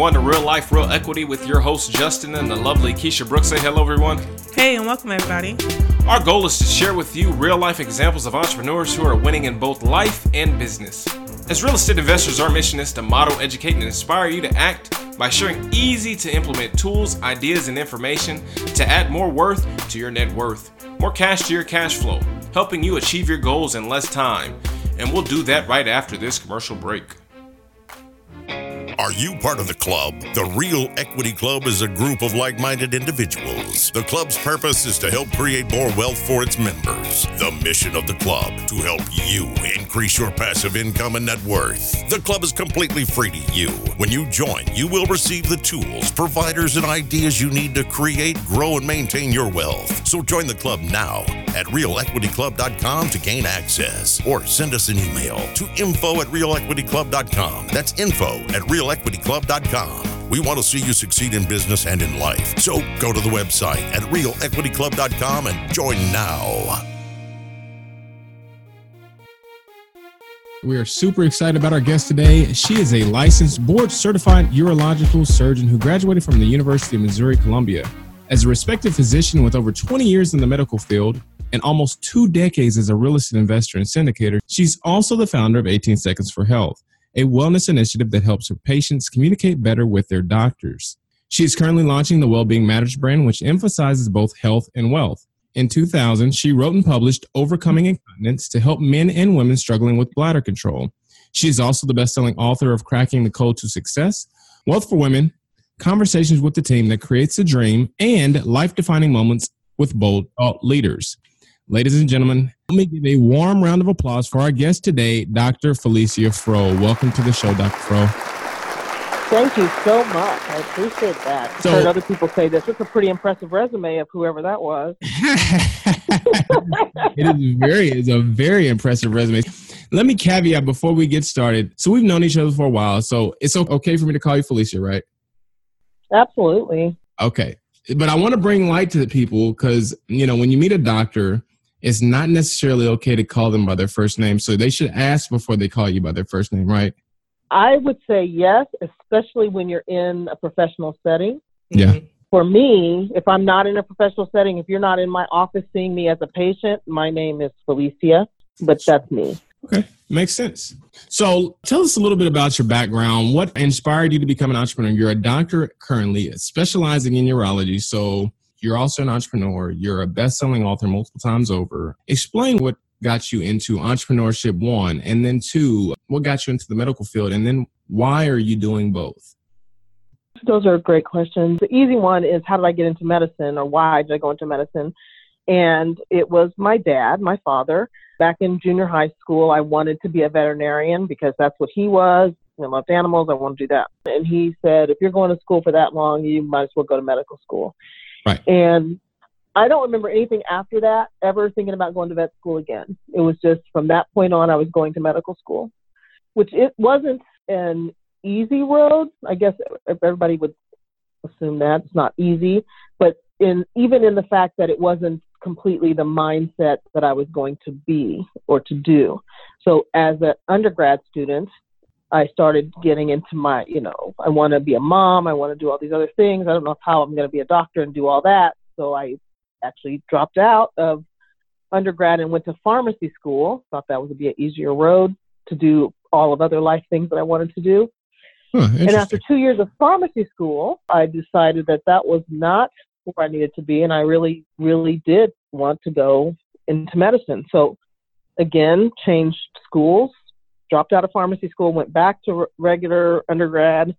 everyone, to Real Life, Real Equity with your host Justin and the lovely Keisha Brooks. Say hello, everyone. Hey, and welcome, everybody. Our goal is to share with you real life examples of entrepreneurs who are winning in both life and business. As real estate investors, our mission is to model, educate, and inspire you to act by sharing easy to implement tools, ideas, and information to add more worth to your net worth, more cash to your cash flow, helping you achieve your goals in less time. And we'll do that right after this commercial break. Are you part of the club? The Real Equity Club is a group of like minded individuals. The club's purpose is to help create more wealth for its members. The mission of the club to help you increase your passive income and net worth. The club is completely free to you. When you join, you will receive the tools, providers, and ideas you need to create, grow, and maintain your wealth. So join the club now at realequityclub.com to gain access or send us an email to info at realequityclub.com. That's info at realequityclub.com. We want to see you succeed in business and in life. So go to the website at realequityclub.com and join now. We are super excited about our guest today. She is a licensed board certified urological surgeon who graduated from the University of Missouri Columbia. As a respected physician with over 20 years in the medical field and almost two decades as a real estate investor and syndicator, she's also the founder of 18 Seconds for Health, a wellness initiative that helps her patients communicate better with their doctors. She is currently launching the Wellbeing Matters brand, which emphasizes both health and wealth. In 2000, she wrote and published Overcoming Incontinence to help men and women struggling with bladder control. She is also the best selling author of Cracking the Code to Success, Wealth for Women, Conversations with the Team That Creates a Dream, and Life Defining Moments with Bold Leaders. Ladies and gentlemen, let me give a warm round of applause for our guest today, Dr. Felicia Fro. Welcome to the show, Dr. Fro. Thank you so much. I appreciate that. I've So- heard other people say this. It's a pretty impressive resume of whoever that was. it is very it's a very impressive resume. Let me caveat before we get started. So we've known each other for a while, so it's okay for me to call you Felicia, right? Absolutely. Okay. But I want to bring light to the people because, you know, when you meet a doctor, it's not necessarily okay to call them by their first name. So they should ask before they call you by their first name, right? I would say yes, especially when you're in a professional setting. Yeah. For me, if I'm not in a professional setting, if you're not in my office seeing me as a patient, my name is Felicia, but that's me. Okay. Makes sense. So tell us a little bit about your background. What inspired you to become an entrepreneur? You're a doctor currently specializing in urology. So you're also an entrepreneur. You're a best selling author multiple times over. Explain what got you into entrepreneurship, one, and then two, what got you into the medical field, and then why are you doing both? Those are great questions. The easy one is how did I get into medicine or why did I go into medicine? And it was my dad, my father. Back in junior high school, I wanted to be a veterinarian because that's what he was. I loved animals. I want to do that. And he said, if you're going to school for that long, you might as well go to medical school. Right. And I don't remember anything after that ever thinking about going to vet school again. It was just from that point on, I was going to medical school, which it wasn't an easy road. I guess everybody would assume that it's not easy, but in even in the fact that it wasn't completely the mindset that I was going to be or to do. So as an undergrad student, I started getting into my, you know, I want to be a mom, I want to do all these other things. I don't know how I'm going to be a doctor and do all that. So I actually dropped out of undergrad and went to pharmacy school. Thought that would be an easier road to do all of other life things that I wanted to do. Huh, And after two years of pharmacy school, I decided that that was not where I needed to be, and I really, really did want to go into medicine. So, again, changed schools, dropped out of pharmacy school, went back to re- regular undergrad,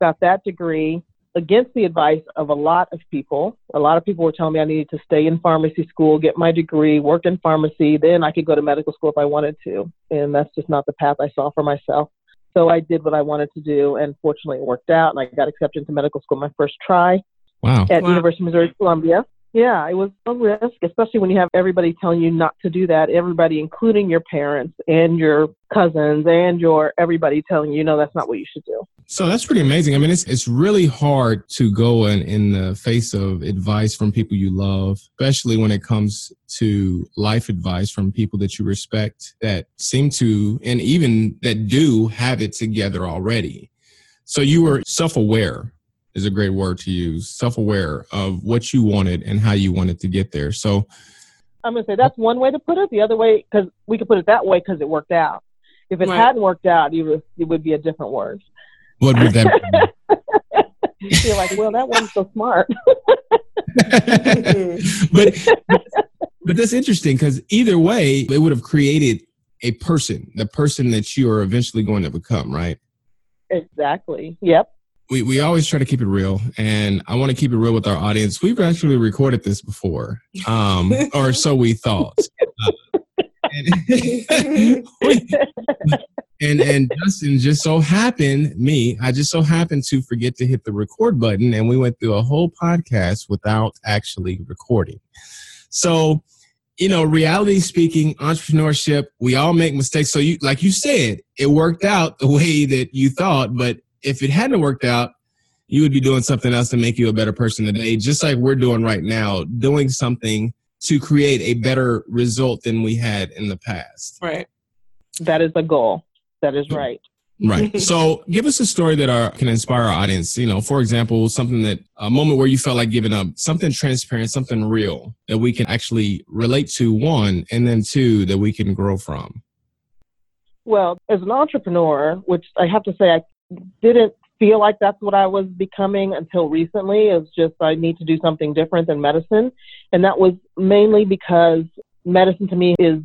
got that degree against the advice of a lot of people. A lot of people were telling me I needed to stay in pharmacy school, get my degree, work in pharmacy, then I could go to medical school if I wanted to. And that's just not the path I saw for myself. So I did what I wanted to do, and fortunately, it worked out. And I got accepted into medical school my first try Wow. at Wow. University of Missouri Columbia. Yeah, it was a risk, especially when you have everybody telling you not to do that. Everybody, including your parents and your cousins and your everybody telling you, no, that's not what you should do. So that's pretty amazing. I mean, it's it's really hard to go in, in the face of advice from people you love, especially when it comes to life advice from people that you respect that seem to and even that do have it together already. So you were self-aware is a great word to use. Self-aware of what you wanted and how you wanted to get there. So I'm going to say that's one way to put it. The other way, because we could put it that way because it worked out. If it Right. hadn't worked out, you would, it would be a different word. what would that You're like, well, that wasn't so smart. be? but but that's interesting because either way, it would have created a person, the person that you are eventually going to become, right? exactly. Yep. We, we always try to keep it real and i want to keep it real with our audience. We've actually recorded this before um, or so we thought. Uh, and, and and justin just so happened me i just so happened to forget to hit the record button and we went through a whole podcast without actually recording. So you know reality speaking entrepreneurship we all make mistakes. So you like you said it worked out the way that you thought but if it hadn't worked out you would be doing something else to make you a better person today just like we're doing right now doing something to create a better result than we had in the past right. That is the goal. That is right. right so give us a story that our, can inspire our audience you know for example something that a moment where you felt like giving up something transparent something real that we can actually relate to one and then two that we can grow from Well, as an entrepreneur, which I have to say I didn't feel like that's what I was becoming until recently. It was just I need to do something different than medicine. And that was mainly because medicine to me is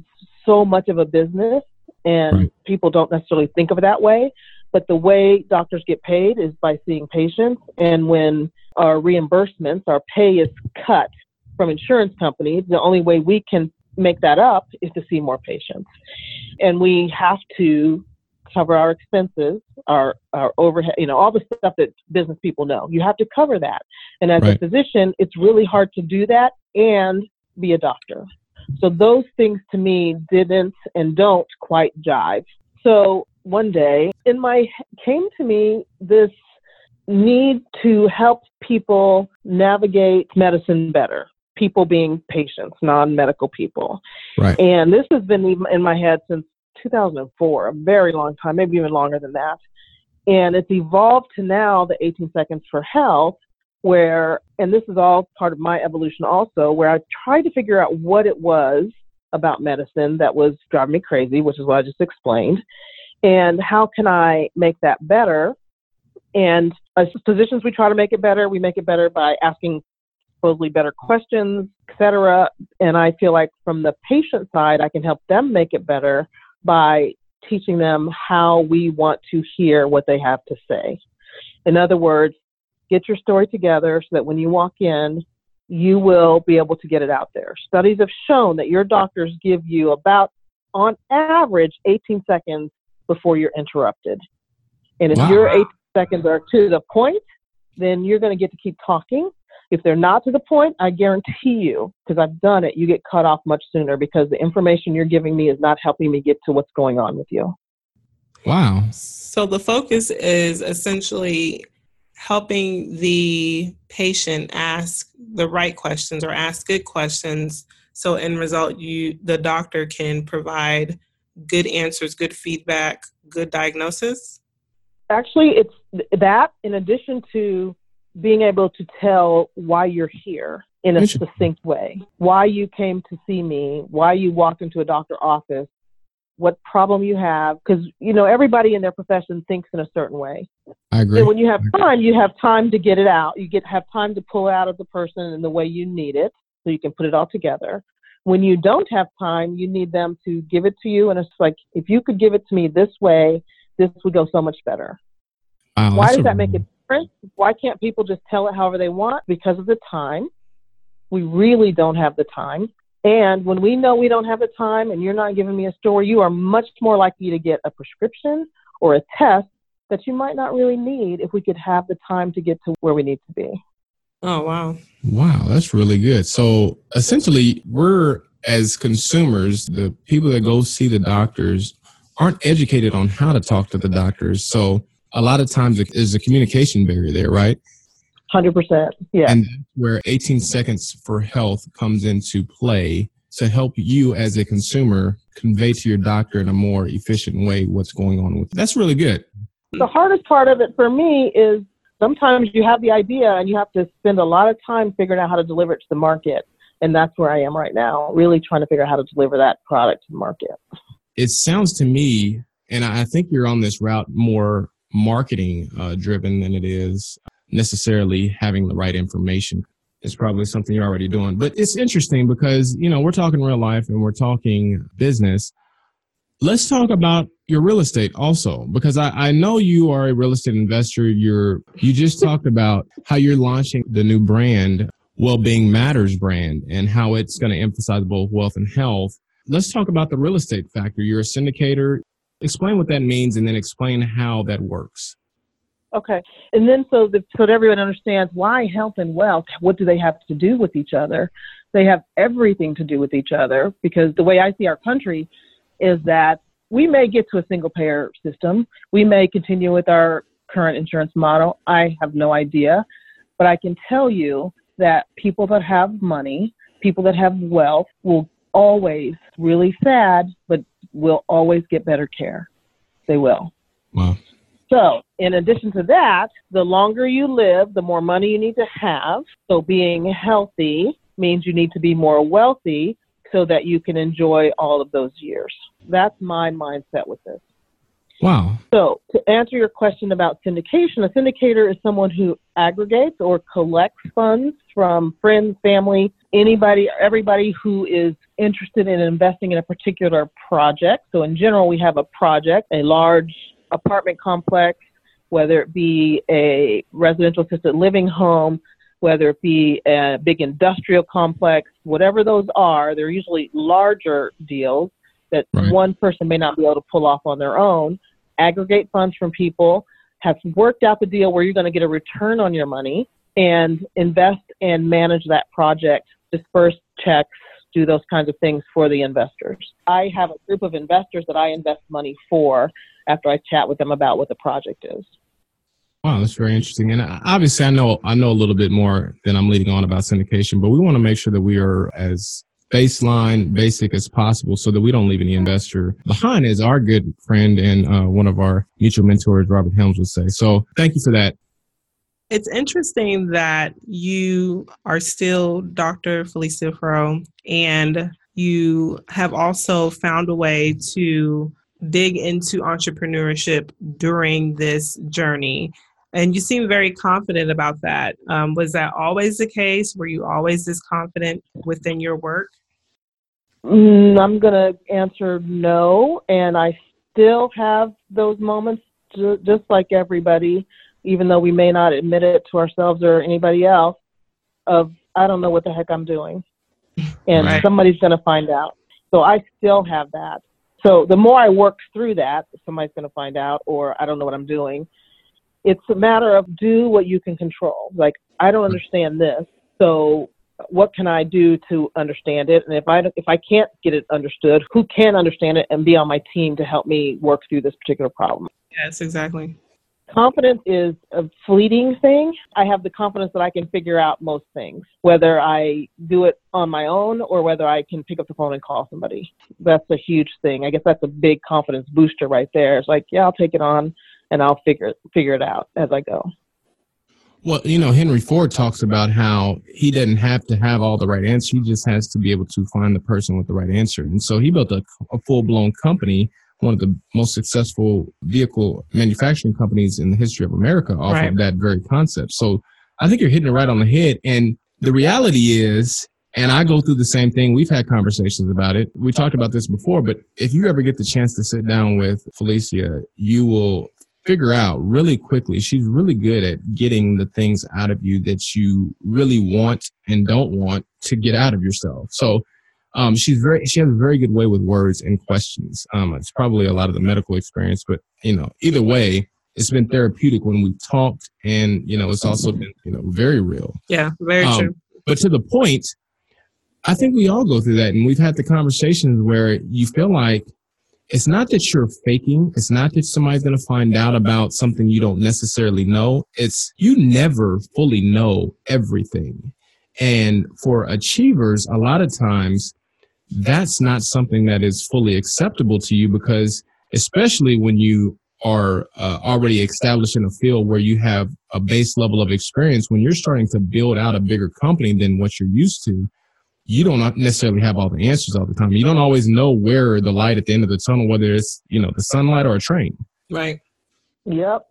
so much of a business and Right. people don't necessarily think of it that way. But the way doctors get paid is by seeing patients. And when our reimbursements, our pay is cut from insurance companies, the only way we can make that up is to see more patients. And we have to cover our expenses, our, our overhead, you know, all the stuff that business people know. You have to cover that. And as Right. a physician, it's really hard to do that and be a doctor. So those things to me didn't and don't quite jive. So one day in my came to me this need to help people navigate medicine better. People being patients, non-medical people. right And this has been in- in my head since 2004, a very long time, maybe even longer than that. And it's evolved to now the 18 Seconds for Health, where, and this is all part of my evolution also, where I tried to figure out what it was about medicine that was driving me crazy, which is what I just explained, and how can I make that better. And as physicians, we try to make it better. We make it better by asking supposedly better questions, et cetera. And I feel like from the patient side, I can help them make it better by teaching them how we want to hear what they have to say. In other words, get your story together so that when you walk in, you will be able to get it out there. Studies have shown that your doctors give you about, on average, 18 seconds before you're interrupted. And if Wow. your 18 seconds are to the point, then you're going to get to keep talking. If they're not to the point, I guarantee you, because I've done it, you get cut off much sooner because the information you're giving me is not helping me get to what's going on with you. wow So the focus is essentially helping the patient ask the right questions or ask good questions. So in result, you the doctor can provide good answers, good feedback, good diagnosis. Actually, it's that in addition to being able to tell why you're here in a succinct way, why you came to see me, why you walked into a doctor office, what problem you have, because you know everybody in their profession thinks in a certain way. i agree And when you have time, you have time to get it out. You get have time to pull out of the person in the way you need it, so you can put it all together. When you don't have time, you need them to give it to you, and it's like if you could give it to me this way, this would go so much better. Wow, Why does a- that make a difference? Why can't people just tell it however they want? Because of the time. We really don't have the time. And when we know we don't have the time and you're not giving me a story, you are much more likely to get a prescription or a test that you might not really need if we could have the time to get to where we need to be. Oh wow. Wow, that's really good. So essentially, we're as consumers, the people that go see the doctors aren't educated on how to talk to the doctors. So a lot of times there's a communication barrier there, right? 100%. Yeah. And where 18 seconds for health comes into play to help you as a consumer convey to your doctor in a more efficient way what's going on with. That's really good. The hardest part of it for me is sometimes you have the idea and you have to spend a lot of time figuring out how to deliver it to the market. And that's where I am right now, really trying to figure out how to deliver that product to the market. It sounds to me, and I think you're on this route more marketing uh, driven than it is necessarily having the right information. It's probably something you're already doing. But it's interesting because, you know, we're talking real life and we're talking business. Let's talk about your real estate also, because I, I know you are a real estate investor. You're you just talked about how you're launching the new brand, Well-Being Matters brand, and how it's going to emphasize both wealth and health. Let's talk about the real estate factor. You're a syndicator. Explain what that means and then explain how that works. Okay. And then so, the, so that everyone understands why health and wealth, what do they have to do with each other? They have everything to do with each other because the way I see our country is that we may get to a single payer system. We may continue with our current insurance model. I have no idea. But I can tell you that people that have money, people that have wealth will always, really sad, but will always get better care. They will. Wow. So, in addition to that, the longer you live, the more money you need to have. So, being healthy means you need to be more wealthy so that you can enjoy all of those years. That's my mindset with this. Wow. So, to answer your question about syndication, a syndicator is someone who aggregates or collects funds from friends, family, anybody, everybody who is interested in investing in a particular project. So, in general, we have a project, a large apartment complex, whether it be a residential assisted living home, whether it be a big industrial complex, whatever those are, they're usually larger deals that Right. one person may not be able to pull off on their own. Aggregate funds from people, have worked out the deal where you're going to get a return on your money, and invest and manage that project, disperse checks, do those kinds of things for the investors. I have a group of investors that I invest money for after I chat with them about what the project is. Wow, that's very interesting. And obviously, I know I know a little bit more than I'm leading on about syndication, but we want to make sure that we are as baseline, basic as possible, so that we don't leave any investor behind. As our good friend and uh, one of our mutual mentors, Robert Helms, would say. So, thank you for that. It's interesting that you are still Dr. Felicia Fro and you have also found a way to dig into entrepreneurship during this journey. And you seem very confident about that. Um, was that always the case? Were you always this confident within your work? Mm, I'm going to answer no, and I still have those moments, ju- just like everybody, even though we may not admit it to ourselves or anybody else, of I don't know what the heck I'm doing. And Right. somebody's going to find out. So I still have that. So the more I work through that, somebody's going to find out, or I don't know what I'm doing. It's a matter of do what you can control. Like, I don't understand this. So what can I do to understand it? And if I if I can't get it understood, who can understand it and be on my team to help me work through this particular problem? Yes, exactly. Confidence is a fleeting thing. I have the confidence that I can figure out most things, whether I do it on my own or whether I can pick up the phone and call somebody. That's a huge thing. I guess that's a big confidence booster right there. It's like, yeah, I'll take it on and I'll figure figure it out as I go. Well, you know, Henry Ford talks about how he doesn't have to have all the right answers. He just has to be able to find the person with the right answer. And so he built a, a full blown company, one of the most successful vehicle manufacturing companies in the history of America off Right. of that very concept. So I think you're hitting it right on the head. And the reality is, and I go through the same thing. We've had conversations about it. We talked about this before, but if you ever get the chance to sit down with Felicia, you will figure out really quickly. She's really good at getting the things out of you that you really want and don't want to get out of yourself. So um, she's very she has a very good way with words and questions. Um, it's probably a lot of the medical experience, but you know, either way, it's been therapeutic when we've talked, and you know, it's also been you know very real. Yeah, very Um, true. But to the point, I think we all go through that, and we've had the conversations where you feel like it's not that you're faking. It's not that somebody's going to find out about something you don't necessarily know. It's you never fully know everything. And for achievers, a lot of times that's not something that is fully acceptable to you because especially when you are uh, already established in a field where you have a base level of experience, when you're starting to build out a bigger company than what you're used to, you don't necessarily have all the answers all the time. You don't always know where the light at the end of the tunnel, whether it's you know the sunlight or a train. Right. Yep.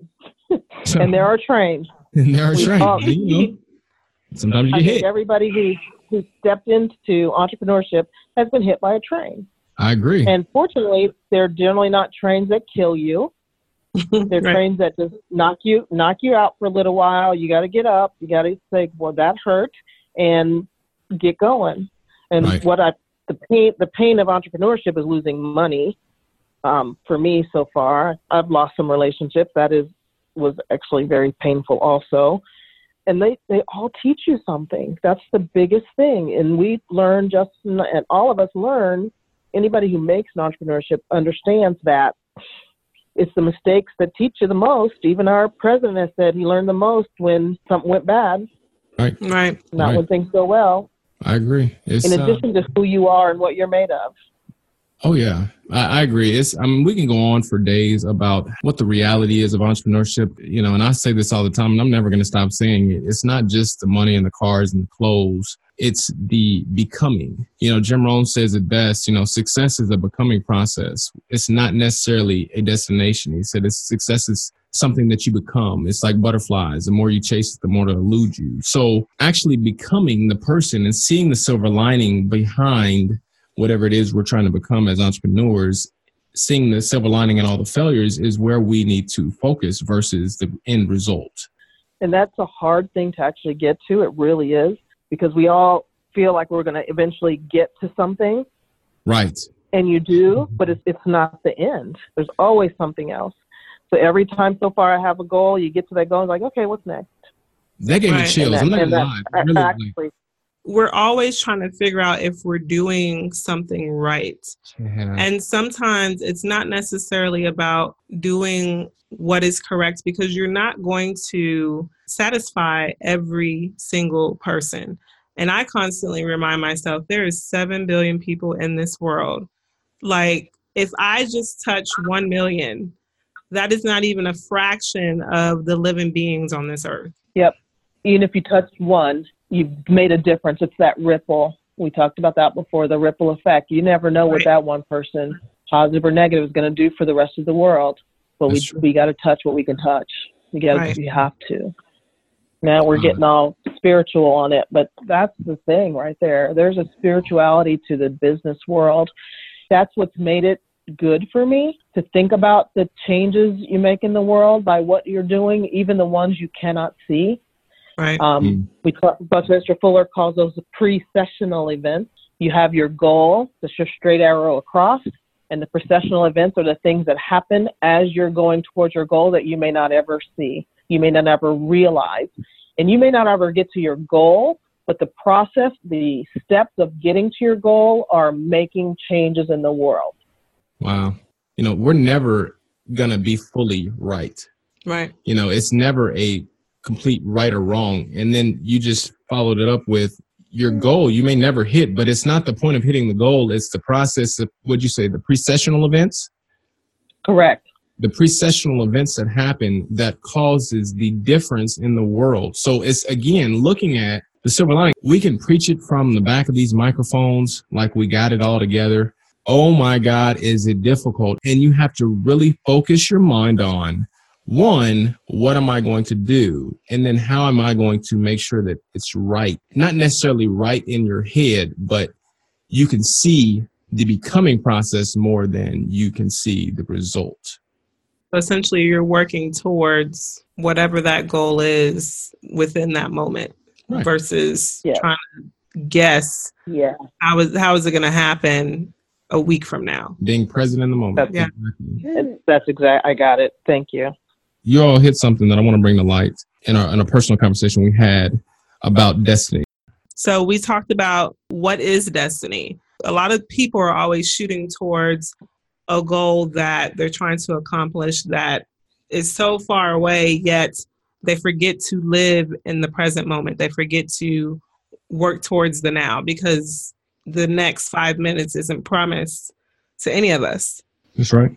and there are trains. And there are trains. All, you know, sometimes you I hit. Everybody who who stepped into entrepreneurship has been hit by a train. I agree. And fortunately, they're generally not trains that kill you. They're right. trains that just knock you knock you out for a little while. You got to get up. You got to say, "Well, that hurt," and get going. And right. what I the pain the pain of entrepreneurship is losing money. Um, for me, so far, I've lost some relationships. That is was actually very painful, also. And they they all teach you something. That's the biggest thing. And we learn just and all of us learn. Anybody who makes an entrepreneurship understands that it's the mistakes that teach you the most. Even our president has said he learned the most when something went bad. Right. Right. Not right. when things go well. I agree. It's, in addition uh, to who you are and what you're made of. Oh yeah, I, I, agree. It's I mean we can go on for days about what the reality is of entrepreneurship. You know, and I say this all the time, and I'm never going to stop saying it. It's not just the money and the cars and the clothes. It's the becoming. You know, Jim Rohn says it best. You know, success is a becoming process. It's not necessarily a destination. He said, "It's success is something that you become. It's like butterflies. The more you chase it, the more they elude you. So actually becoming the person and seeing the silver lining behind whatever it is we're trying to become as entrepreneurs, seeing the silver lining in all the failures is where we need to focus versus the end result. And that's a hard thing to actually get to. It really is because we all feel like we're going to eventually get to something. Right. And you do, but it's, it's not the end. There's always something else. So every time so far I have a goal, you get to that goal, and like, okay, what's next? That gave right. me chills. That, I'm not gonna lie. Really, actually, we're always trying to figure out if we're doing something right. Yeah. And sometimes it's not necessarily about doing what is correct because you're not going to satisfy every single person. And I constantly remind myself there is 7 billion people in this world. Like, if I just touch 1 million, that is not even a fraction of the living beings on this earth. Yep. Even if you touched one, you've made a difference. It's that ripple. We talked about that before, the ripple effect. You never know right. what that one person, positive or negative, is going to do for the rest of the world. But That's we we got to touch what we can touch. We got right. we have to. Now we're getting all spiritual on it, but that's the thing right there. There's a spirituality to the business world. That's what's made it good for me to think about the changes you make in the world by what you're doing, even the ones you cannot see. Right. Um, mm. We Buckminster Fuller calls those the precessional events. You have your goal, that's your straight arrow across, and the processional events are the things that happen as you're going towards your goal that you may not ever see, you may not ever realize, and you may not ever get to your goal. But the process, the steps of getting to your goal are making changes in the world. Wow. You know, we're never going to be fully right. Right. You know, it's never a complete right or wrong. And then you just followed it up with your goal you may never hit, but it's not the point of hitting the goal. It's the process of, what'd you say, the precessional events? Correct. The precessional events that happen that causes the difference in the world. So it's again looking at the silver lining. We can preach it from the back of these microphones like we got it all together oh my God, is it difficult? And you have to really focus your mind on one, what am I going to do? And then how am I going to make sure that it's right? Not necessarily right in your head, but you can see the becoming process more than you can see the result. Essentially, you're working towards whatever that goal is within that moment right. versus yeah. trying to guess yeah. how is how is it going to happen a week from now. Being present in the moment. That's, yeah. That's exact. I got it. Thank you. You all hit something that I want to bring to light in, our, in a personal conversation we had about destiny. So we talked about what is destiny. A lot of people are always shooting towards a goal that they're trying to accomplish that is so far away, yet they forget to live in the present moment. They forget to work towards the now because the next five minutes isn't promised to any of us. That's right.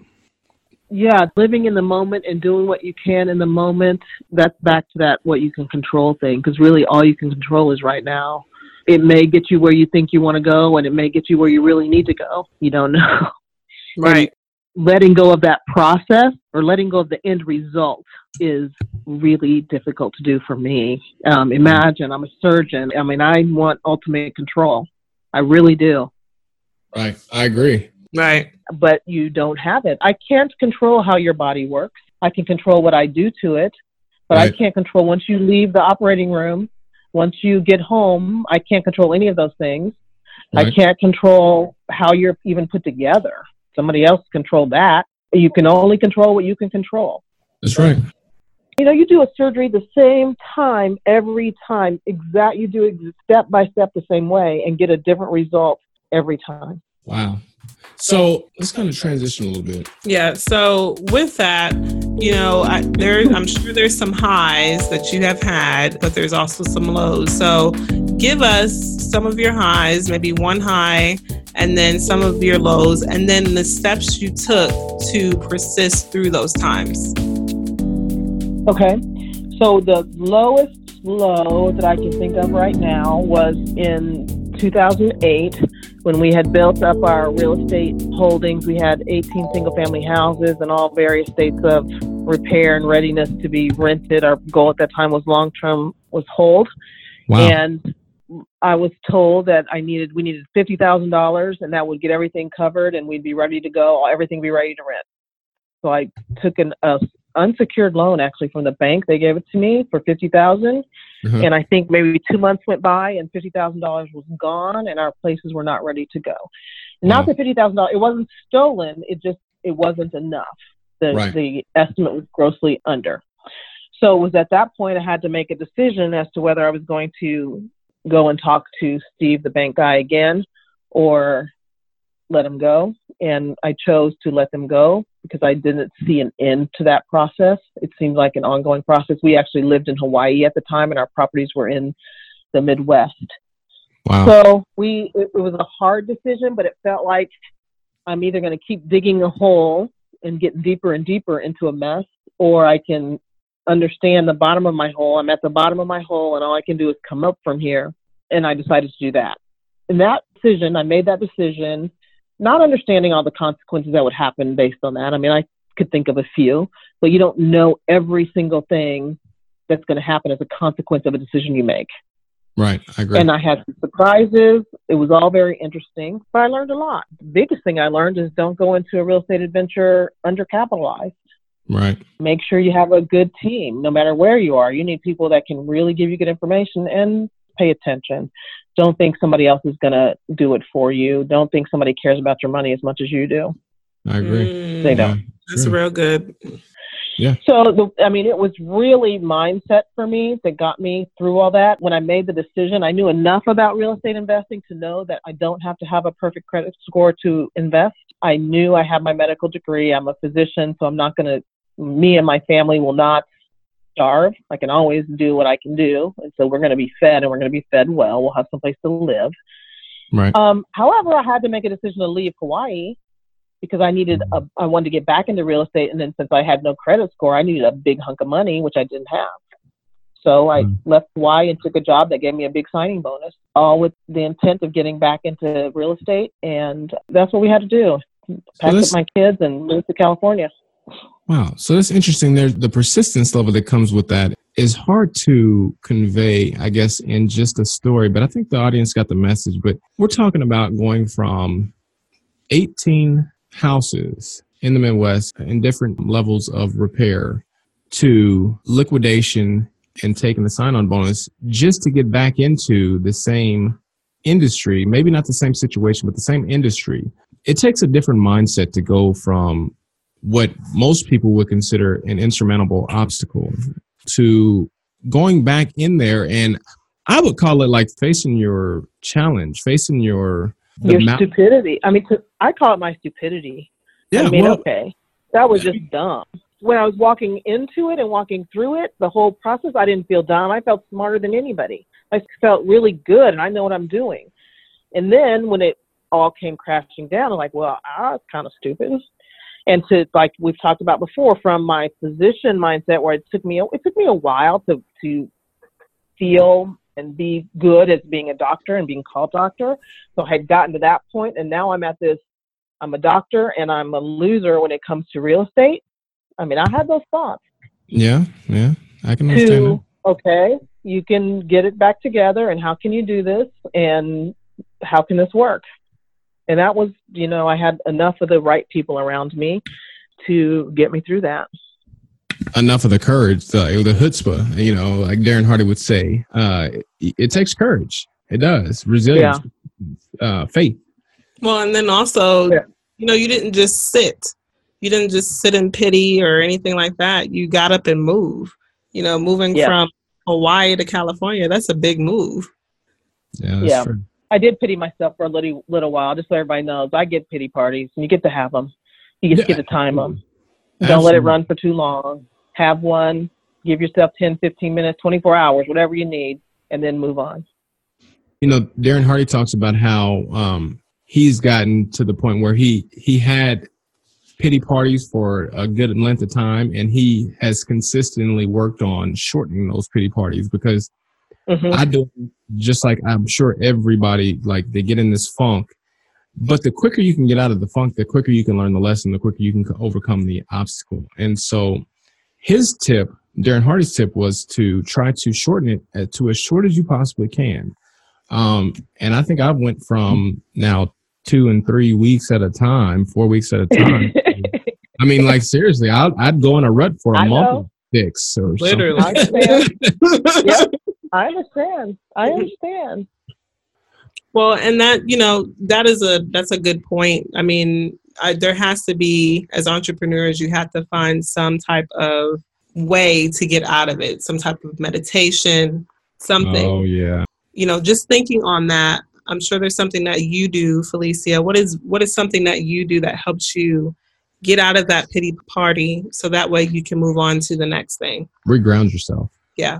yeah, living in the moment and doing what you can in the moment, that's back to that what you can control thing. Because really, all you can control is right now. It may get you where you think you want to go, and it may get you where you really need to go. You don't know. Right. And letting go of that process or letting go of the end result is really difficult to do for me. Um, imagine I'm a surgeon. I mean, I want ultimate control. I really do. Right. I agree. Right. but you don't have it. I can't control how your body works. I can control what I do to it, but I can't control once you leave the operating room, once you get home, I can't control any of those things. I can't control how you're even put together. Somebody else control that. You can only control what you can control. That's right. You know, you do a surgery the same time every time, exact you do it step by step the same way and get a different result every time. Wow. So let's kind of transition a little bit. Yeah. So with that, you know, I, there, I'm sure there's some highs that you have had, but there's also some lows. So give us some of your highs, maybe one high, and then some of your lows, and then the steps you took to persist through those times. Okay. So the lowest low that I can think of right now was in 2008 when we had built up our real estate holdings. We had 18 single family houses in all various states of repair and readiness to be rented. Our goal at that time was long term was hold. Wow. And I was told that I needed we needed fifty thousand dollars and that would get everything covered and we'd be ready to go, everything be ready to rent. So I took an uh, unsecured loan actually from the bank. They gave it to me for fifty thousand, Uh-huh. and I think maybe two months went by and fifty thousand dollars was gone, and our places were not ready to go. Not Wow. the fifty thousand dollars; it wasn't stolen. It just it wasn't enough. The Right. the estimate was grossly under. So it was at that point I had to make a decision as to whether I was going to go and talk to Steve, the bank guy, again, or let him go. And I chose to let them go because I didn't see an end to that process. It seemed like an ongoing process. We actually lived in Hawaii at the time, and our properties were in the Midwest. wow. So we it, it was a hard decision, but it felt like I'm either going to keep digging a hole and get deeper and deeper into a mess, or I can understand the bottom of my hole. I'm at the bottom of my hole, and all I can do is come up from here. And I decided to do that. In that decision, I made that decision, not understanding all the consequences that would happen based on that. I mean, I could think of a few, but you don't know every single thing that's going to happen as a consequence of a decision you make. right. I agree. And I had some surprises. It was all very interesting, but I learned a lot. The biggest thing I learned is don't go into a real estate adventure undercapitalized. right. Make sure you have a good team, no matter where you are. You need people that can really give you good information and pay attention. Don't think somebody else is going to do it for you. Don't think somebody cares about your money as much as you do. I agree. Mm, They don't. Yeah, That's real good. Yeah. So, the, I mean, it was really mindset for me that got me through all that. When I made the decision, I knew enough about real estate investing to know that I don't have to have a perfect credit score to invest. I knew I had my medical degree. I'm a physician, so I'm not going to, me and my family will not starve. I can always do what I can do. And so we're going to be fed and we're going to be fed well. We'll have some place to live. Right. Um, however, I had to make a decision to leave Hawaii because I needed a, I wanted to get back into real estate, and then since I had no credit score, I needed a big hunk of money, which I didn't have. So I Mm. left Hawaii and took a job that gave me a big signing bonus, all with the intent of getting back into real estate, and that's what we had to do. Pack up this- my kids and move to California. Wow. So that's interesting. There's the persistence level that comes with that is hard to convey, I guess, in just a story, but I think the audience got the message. But we're talking about going from 18 houses in the Midwest in different levels of repair to liquidation and taking the sign on bonus just to get back into the same industry, maybe not the same situation, but the same industry. It takes a different mindset to go from what most people would consider an insurmountable obstacle to going back in there and I would call it like facing your challenge, facing your Your mou- stupidity. I mean, to, I call it my stupidity. yeah, I mean, well, okay, that was just dumb. When I was walking into it and walking through it, the whole process, I didn't feel dumb. I felt smarter than anybody. I felt really good, and I know what I'm doing. And then when it all came crashing down, I'm like, well, I was kind of stupid. And to like we've talked about before from my physician mindset where it took me it took me a while to to feel and be good as being a doctor and being called doctor. So i had gotten to that point and now i'm at this i'm a doctor and i'm a loser when it comes to real estate. I mean i had those thoughts. Yeah yeah i can understand to, okay you can get it back together and how can you do this and how can this work and that was you know i had enough of the right people around me to get me through that. Enough of the courage the, the chutzpah you know like darren hardy would say uh, it, it, takes courage. It does. Resilience. Yeah. uh, faith. Well and then also yeah. you know you didn't just sit. You didn't just sit in pity or anything like that. You got up and move. You know moving yeah. from hawaii to california that's a big move. Yeah yeah. true. I did pity myself for a little little while, just so everybody knows. I get pity parties, and you get to have them. You just yeah. get to time them. Absolutely. Don't let it run for too long. Have one. Give yourself 10, 15 minutes, 24 hours, whatever you need, and then move on. You know, Darren Hardy talks about how um, he's gotten to the point where he he had pity parties for a good length of time, and he has consistently worked on shortening those pity parties because Mm-hmm. I do just like I'm sure everybody like they get in this funk. But the quicker you can get out of the funk, the quicker you can learn the lesson, the quicker you can overcome the obstacle. And so his tip, Darren Hardy's tip was to try to shorten it to as short as you possibly can. Um, and I think I went from now two and three weeks at a time, four weeks at a time. I mean, like seriously, I'd, I'd go in a rut for a I month, six or literally. yep. I understand. I understand. Well, and that you know that is a that's a good point. I mean, I, there has to be as entrepreneurs, you have to find some type of way to get out of it, some type of meditation, something. Oh yeah. You know, just thinking on that. I'm sure there's something that you do, Felicia. What is what is something that you do that helps you get out of that pity party so that way you can move on to the next thing? Reground yourself. Yeah.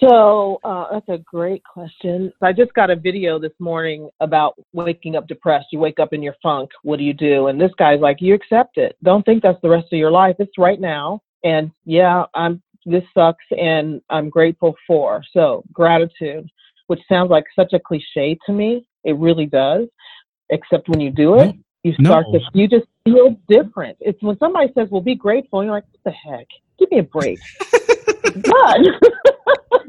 So uh, that's a great question. I just got a video this morning about waking up depressed. You wake up in your funk. What do you do? And this guy's like, you accept it. Don't think that's the rest of your life. It's right now. And yeah, I'm. This sucks, and I'm grateful for. So gratitude, which sounds like such a cliche to me. It really does. Except when you do it, you start no. to. You just feel different. It's when somebody says, "Well, be grateful." you're like, "What the heck? Give me a break." but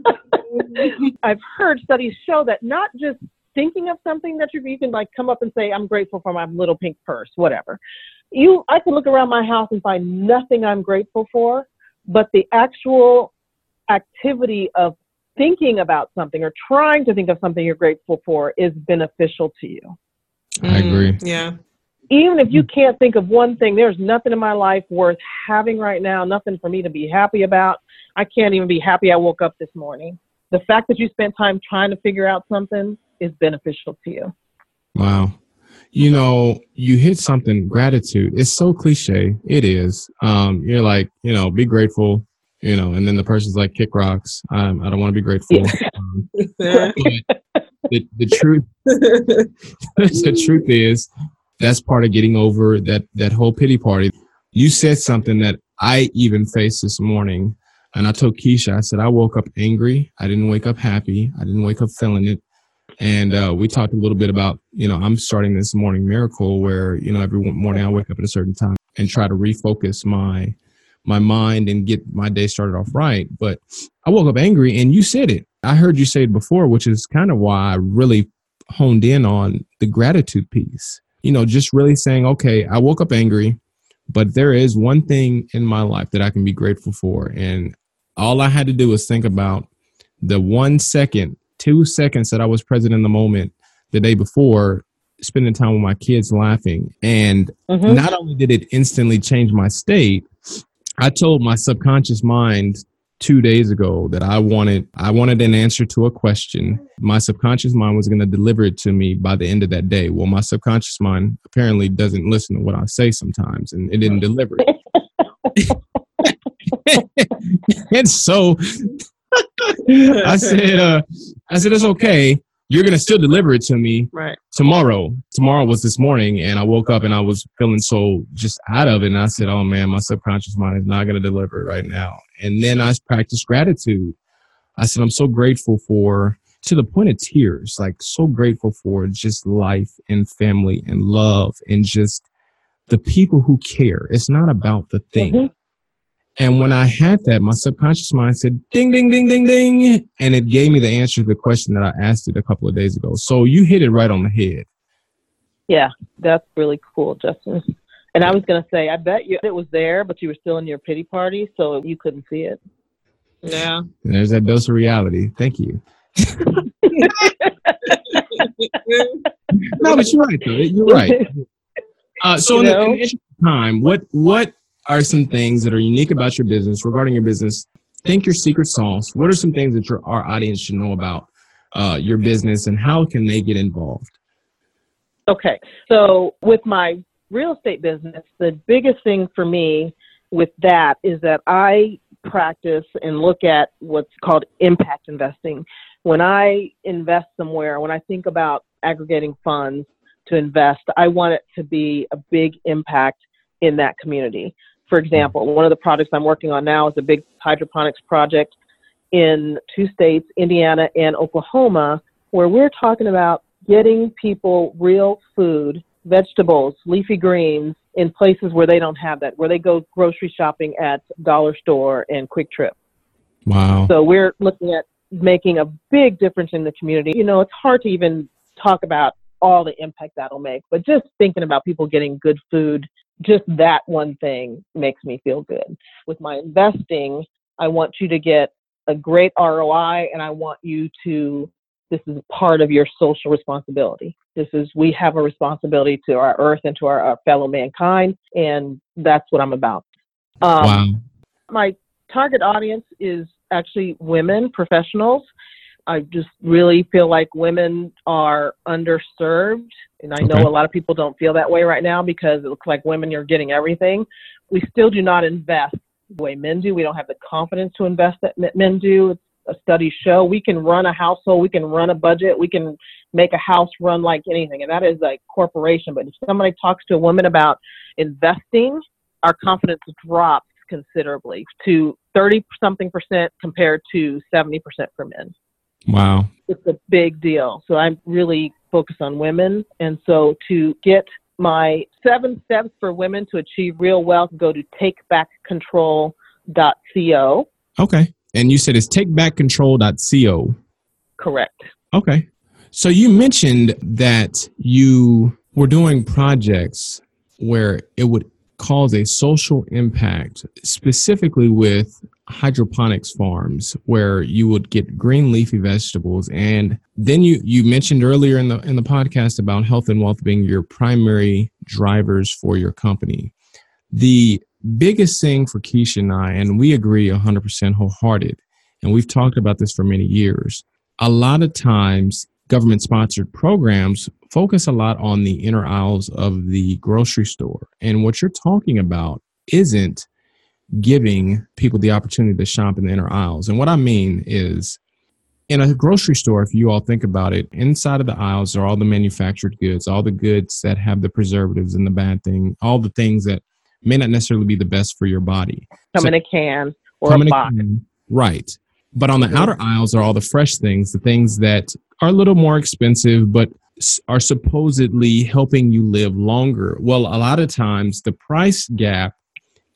I've heard studies show that not just thinking of something that you, you can like come up and say, I'm grateful for my little pink purse, whatever. You, I can look around my house and find nothing I'm grateful for, but the actual activity of thinking about something or trying to think of something you're grateful for is beneficial to you. I agree. Mm, yeah even if you can't think of one thing, there's nothing in my life worth having right now, nothing for me to be happy about. I can't even be happy I woke up this morning. The fact that you spent time trying to figure out something is beneficial to you. Wow. You know, you hit something, gratitude. It's so cliche. It is. Um, you're like, you know, be grateful, you know, and then the person's like, kick rocks. Um, I don't want to be grateful. Um, the, the truth, the truth is, that's part of getting over that that whole pity party. You said something that I even faced this morning, and I told Keisha, I said I woke up angry. I didn't wake up happy. I didn't wake up feeling it. And uh, we talked a little bit about, you know, I'm starting this morning miracle where, you know, every morning I wake up at a certain time and try to refocus my my mind and get my day started off right. But I woke up angry, and you said it. I heard you say it before, which is kind of why I really honed in on the gratitude piece you know, just really saying, okay, I woke up angry, but there is one thing in my life that I can be grateful for. And all I had to do was think about the one second, two seconds that I was present in the moment the day before, spending time with my kids laughing. And mm-hmm. not only did it instantly change my state, I told my subconscious mind two days ago that I wanted I wanted an answer to a question. My subconscious mind was going to deliver it to me by the end of that day. Well, my subconscious mind apparently doesn't listen to what I say sometimes, and it didn't deliver it. and so I said, uh, I said it's okay. you're gonna still deliver it to me Right. tomorrow. Tomorrow was this morning, and I woke up and I was feeling so just out of it. And I said, "Oh man, my subconscious mind is not gonna deliver it right now." And then I practiced gratitude. I said, "I'm so grateful for." To the point of tears, like so grateful for just life and family and love and just the people who care. It's not about the thing. Mhm. And when I had that, my subconscious mind said, ding, ding, ding, ding, ding. And it gave me the answer to the question that I asked it a couple of days ago. So you hit it right on the head. Yeah, that's really cool, Justin. And I was going to say, I bet you it was there, but you were still in your pity party, so you couldn't see it. Yeah. And there's that dose of reality. Thank you. No, but you're right, though. You're right. Uh, so You in the, know? in the time, what what are some things that are unique about your business regarding your business? Think your secret sauce. What are some things that your our audience should know about uh, your business and how can they get involved? Okay. So with my real estate business, the biggest thing for me with that is that I practice and look at what's called impact investing. When I invest somewhere, when I think about aggregating funds to invest, I want it to be a big impact in that community. For example, one of the projects I'm working on now is a big hydroponics project in two states, Indiana and Oklahoma, where we're talking about getting people real food, vegetables, leafy greens in places where they don't have that, where they go grocery shopping at dollar store and QuikTrip. Wow. So we're looking at making a big difference in the community. You know, it's hard to even talk about all the impact that'll make, but just thinking about people getting good food, just that one thing makes me feel good. With my investing, I want you to get a great ROI and I want you to this is part of your social responsibility. This is we have a responsibility to our earth and to our, our fellow mankind, and that's what I'm about. Um, wow. my target audience is actually women professionals. I just really feel like women are underserved. And I know Okay. a lot of people don't feel that way right now because it looks like women are getting everything. We still do not invest the way men do. We don't have the confidence to invest that men do. Studies show we can run a household, we can run a budget, we can make a house run like anything. And that is a corporation. But if somebody talks to a woman about investing, our confidence drops considerably to 30 something percent compared to 70 percent for men. Wow. It's a big deal. So I'm really focused on women. And so to get my seven steps for women to achieve real wealth, go to takebackcontrol.co. Okay. And you said it's takebackcontrol.co. Correct. Okay. So you mentioned that you were doing projects where it would cause a social impact, specifically with hydroponics farms where you would get green leafy vegetables and then you you mentioned earlier in the in the podcast about health and wealth being your primary drivers for your company the biggest thing for Keisha and I and we agree 100% wholehearted and we've talked about this for many years a lot of times government sponsored programs focus a lot on the inner aisles of the grocery store. And what you're talking about isn't giving people the opportunity to shop in the inner aisles. And what I mean is in a grocery store, if you all think about it, inside of the aisles are all the manufactured goods, all the goods that have the preservatives and the bad thing, all the things that may not necessarily be the best for your body. Come So- in a can or a box. can, Right. But on the Mhm. outer aisles are all the fresh things, the things that are a little more expensive, but are supposedly helping you live longer. Well, a lot of times the price gap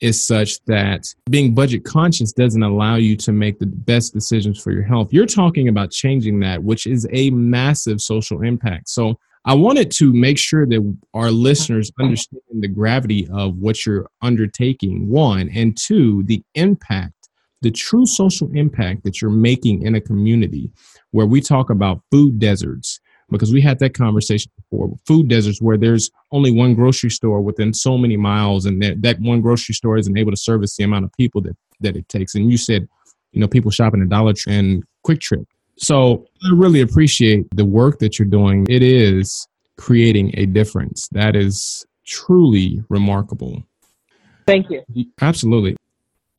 is such that being budget conscious doesn't allow you to make the best decisions for your health. You're talking about changing that, which is a massive social impact. So I wanted to make sure that our listeners understand the gravity of what you're undertaking, one, and two, the impact, the true social impact that you're making in a community where we talk about food deserts, because we had that conversation before food deserts where there's only one grocery store within so many miles and that, that one grocery store isn't able to service the amount of people that, that it takes. And you said, you know, people shopping at Dollar Tree and QuikTrip. So I really appreciate the work that you're doing. It is creating a difference. That is truly remarkable. Thank you. Absolutely.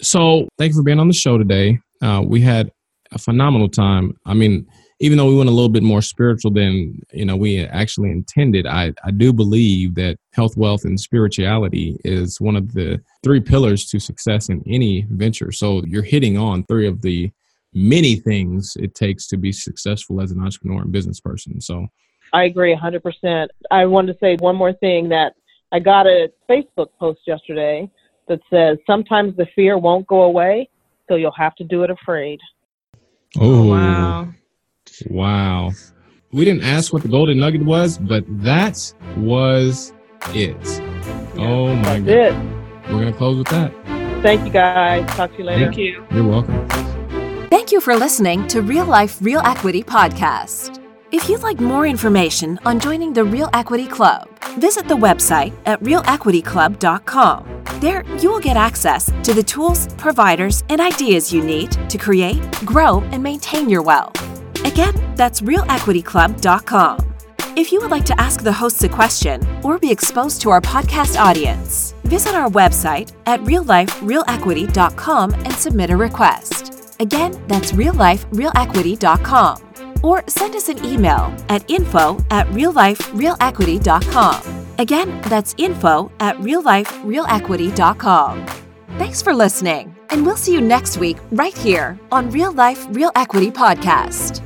So thank you for being on the show today. Uh, we had a phenomenal time. I mean, even though we went a little bit more spiritual than you know we actually intended, I I do believe that health, wealth, and spirituality is one of the three pillars to success in any venture. So you're hitting on three of the many things it takes to be successful as an entrepreneur and business person. So I agree 100%. I wanted to say one more thing that I got a Facebook post yesterday that says sometimes the fear won't go away, so you'll have to do it afraid. Oh, wow. Wow. We didn't ask what the golden nugget was, but that was it. Oh my That's god. it. We're going to close with that. Thank you guys. Talk to you later. Thank you. You're welcome. Thank you for listening to Real Life Real Equity Podcast. If you'd like more information on joining the Real Equity Club, visit the website at realequityclub.com. There, you will get access to the tools, providers, and ideas you need to create, grow, and maintain your wealth. Again, that's realequityclub.com. If you would like to ask the hosts a question or be exposed to our podcast audience, visit our website at realliferealequity.com and submit a request. Again, that's realliferealequity.com. Or send us an email at info at realliferealequity.com. Again, that's info at realliferealequity.com. Thanks for listening, and we'll see you next week right here on Real Life Real Equity Podcast.